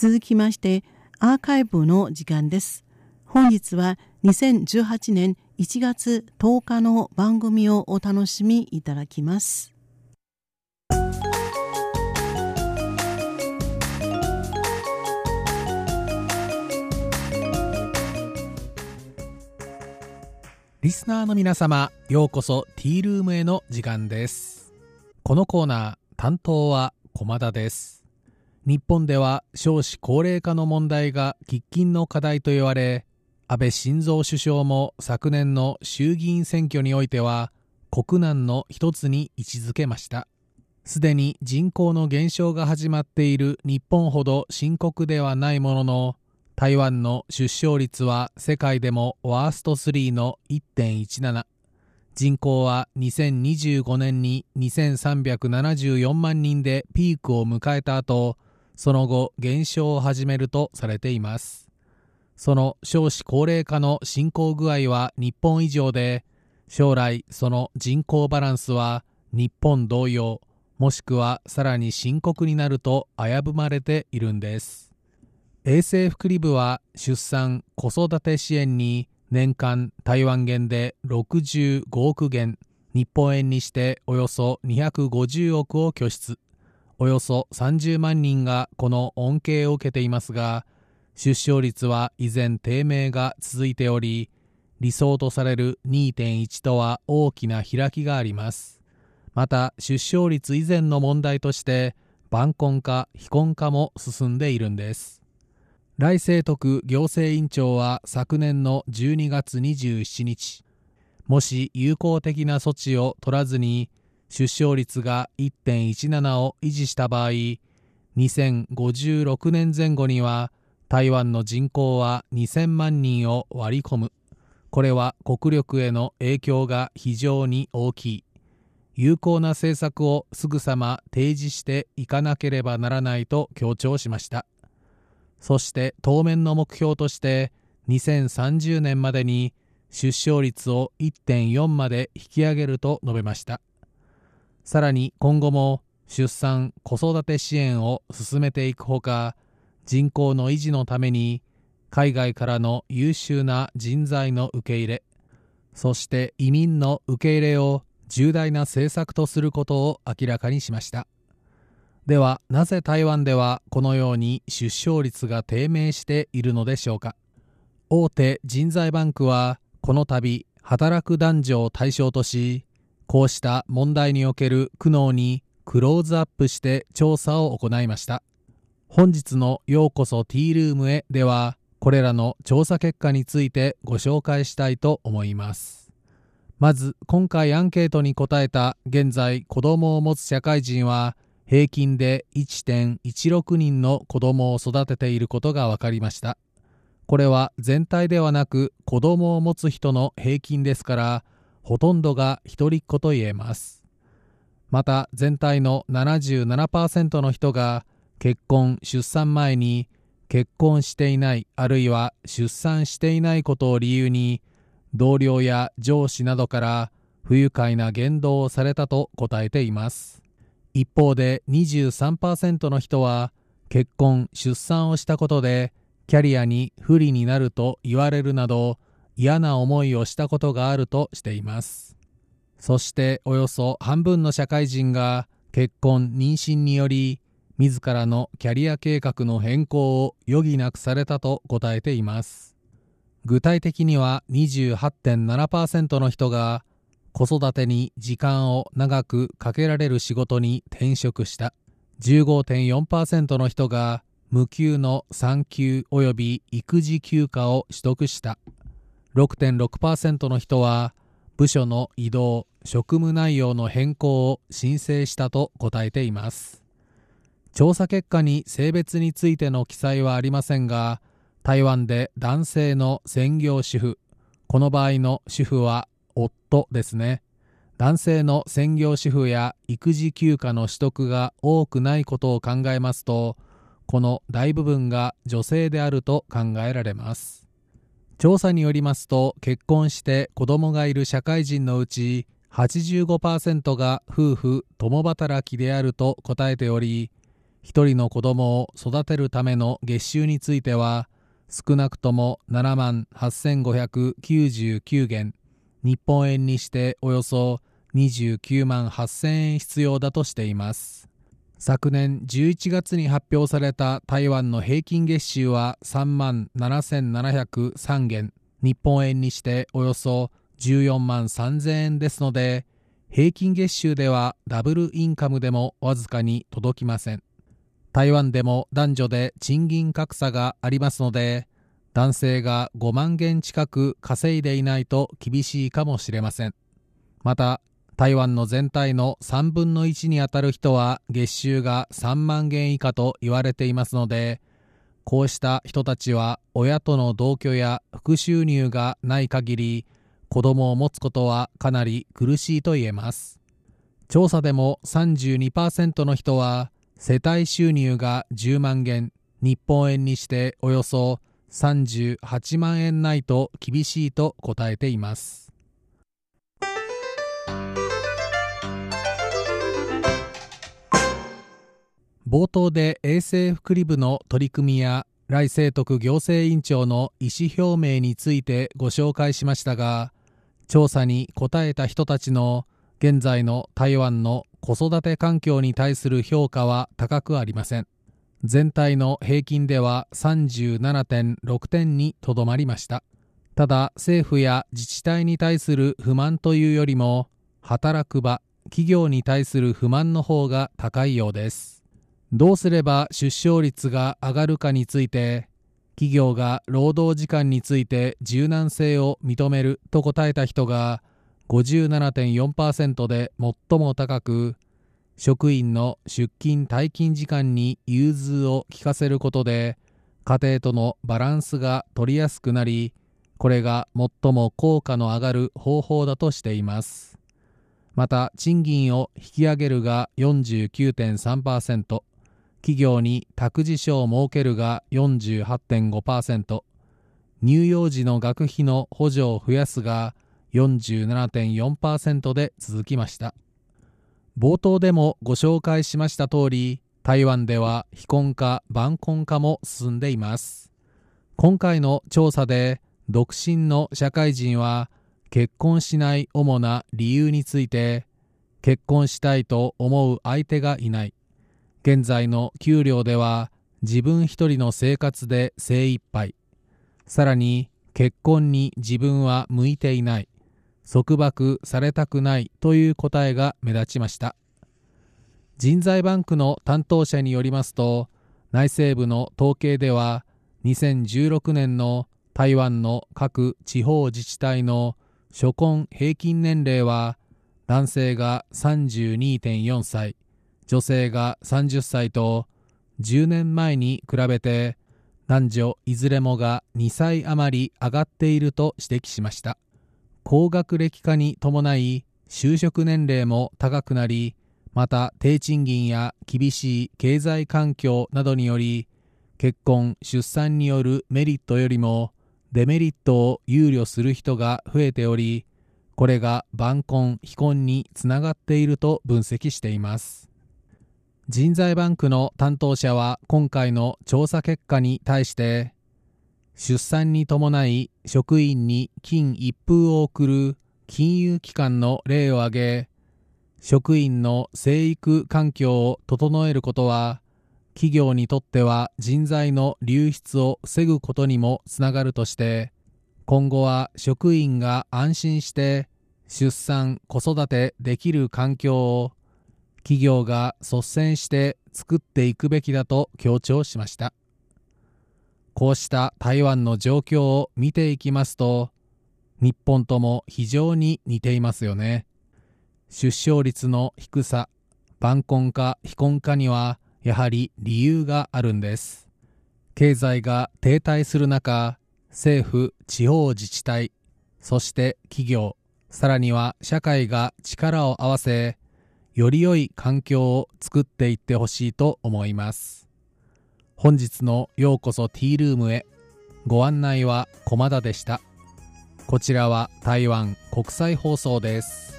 続きましてアーカイブの時間です。本日は2018年1月10日の番組をお楽しみいただきます。リスナーの皆様、ようこそティールームへの時間です。このコーナー、担当は駒田です。日本では少子高齢化の問題が喫緊の課題と言われ、安倍晋三首相も昨年の衆議院選挙においては国難の一つに位置づけました。すでに人口の減少が始まっている日本ほど深刻ではないものの、台湾の出生率は世界でもワースト3の1.17人口は2025年に2374万人でピークを迎えた後その後減少を始めるとされています。その少子高齢化の進行具合は日本以上で将来その人口バランスは日本同様もしくはさらに深刻になると危ぶまれているんです。衛生福利部は出産・子育て支援に年間台湾元で65億元日本円にしておよそ250億を拠出。およそ30万人がこの恩恵を受けていますが出生率は依然低迷が続いており理想とされる2.1とは大きな開きがあります。また出生率以前の問題として晩婚化非婚化も進んでいるんです。来清徳行政院長は昨年の12月27日もし有効的な措置を取らずに出生率が1.17を維持した場合2056年前後には台湾の人口は2000万人を割り込む。これは国力への影響が非常に大きい。有効な政策をすぐさま提示していかなければならないと強調しました。そして当面の目標として2030年までに出生率を1.4まで引き上げると述べました。さらに今後も出産子育て支援を進めていくほか人口の維持のために海外からの優秀な人材の受け入れそして移民の受け入れを重大な政策とすることを明らかにしました。ではなぜ台湾ではこのように出生率が低迷しているのでしょうか。大手人材バンクはこの度働く男女を対象としこうした問題における苦悩にクローズアップして調査を行いました。本日のようこそティールームへではこれらの調査結果についてご紹介したいと思います。まず今回アンケートに答えた現在子供を持つ社会人は平均で1.16人の子供を育てていることが分かりました。これは全体ではなく子供を持つ人の平均ですからほとんどが一人っ子と言えます。また全体の77%の人が結婚出産前に結婚していないあるいは出産していないことを理由に同僚や上司などから不愉快な言動をされたと答えています。一方で23%の人は結婚出産をしたことでキャリアに不利になると言われるなど嫌な思いをしたことがあるとしています。そしておよそ半分の社会人が結婚妊娠により自らのキャリア計画の変更を余儀なくされたと答えています。具体的には28.7%の人が子育てに時間を長くかけられる仕事に転職した。15.4%の人が無給の産休及び育児休暇を取得した。6.6%の人は部署の移動職務内容の変更を申請したと答えています。調査結果に性別についての記載はありませんが台湾で男性の専業主婦この場合の主婦は夫ですね。男性の専業主婦や育児休暇の取得が多くないことを考えますとこの大部分が女性であると考えられます。調査によりますと結婚して子供がいる社会人のうち85%が夫婦共働きであると答えており1人の子供を育てるための月収については少なくとも7万8599元。日本円にしておよそ29万8000円必要だとしています。昨年11月に発表された台湾の平均月収は3万7703元。日本円にしておよそ14万3000円ですので平均月収ではダブルインカムでもわずかに届きません。台湾でも男女で賃金格差がありますので男性が5万元近く稼いでいないと厳しいかもしれません。また台湾の全体の3分の1にあたる人は月収が3万元以下と言われていますのでこうした人たちは親との同居や副収入がない限り子供を持つことはかなり苦しいと言えます。調査でも32%の人は世帯収入が10万元日本円にしておよそ38万円ないと厳しいと答えています。冒頭で衛生福利部の取り組みや来清徳行政委員長の意思表明についてご紹介しましたが調査に答えた人たちの現在の台湾の子育て環境に対する評価は高くありません。全体の平均では37.6点にとどまりました。ただ政府や自治体に対する不満というよりも働く場企業に対する不満の方が高いようです。どうすれば出生率が上がるかについて企業が労働時間について柔軟性を認めると答えた人が57.4%で最も高く職員の出勤退勤時間に融通を利かせることで家庭とのバランスが取りやすくなりこれが最も効果の上がる方法だとしています。また賃金を引き上げるが49.3%企業に託児所を設けるが48.5%乳幼児の学費の補助を増やすが47.4%で続きました。冒頭でもご紹介しました通り台湾では非婚化晩婚化も進んでいます。今回の調査で独身の社会人は結婚しない主な理由について結婚したいと思う相手がいない。現在の給料では自分一人の生活で精一杯。さらに結婚に自分は向いていない。束縛されたくないという答えが目立ちました。人材バンクの担当者によりますと内政部の統計では2016年の台湾の各地方自治体の初婚平均年齢は男性が32.4歳。女性が30歳と10年前に比べて男女いずれもが2歳余り上がっていると指摘しました。高学歴化に伴い就職年齢も高くなりまた低賃金や厳しい経済環境などにより結婚出産によるメリットよりもデメリットを憂慮する人が増えておりこれが晩婚非婚につながっていると分析しています。人材バンクの担当者は今回の調査結果に対して出産に伴い職員に金一封を送る金融機関の例を挙げ職員の生育環境を整えることは企業にとっては人材の流出を防ぐことにもつながるとして今後は職員が安心して出産子育てできる環境を企業が率先して作っていくべきだと強調しました。こうした台湾の状況を見ていきますと日本とも非常に似ていますよね。出生率の低さ晩婚化非婚化にはやはり理由があるんです。経済が停滞する中政府地方自治体そして企業さらには社会が力を合わせより良い環境を作っていってほしいと思います。本日のようこそティールームへ。ご案内は駒田でした。こちらは台湾国際放送です。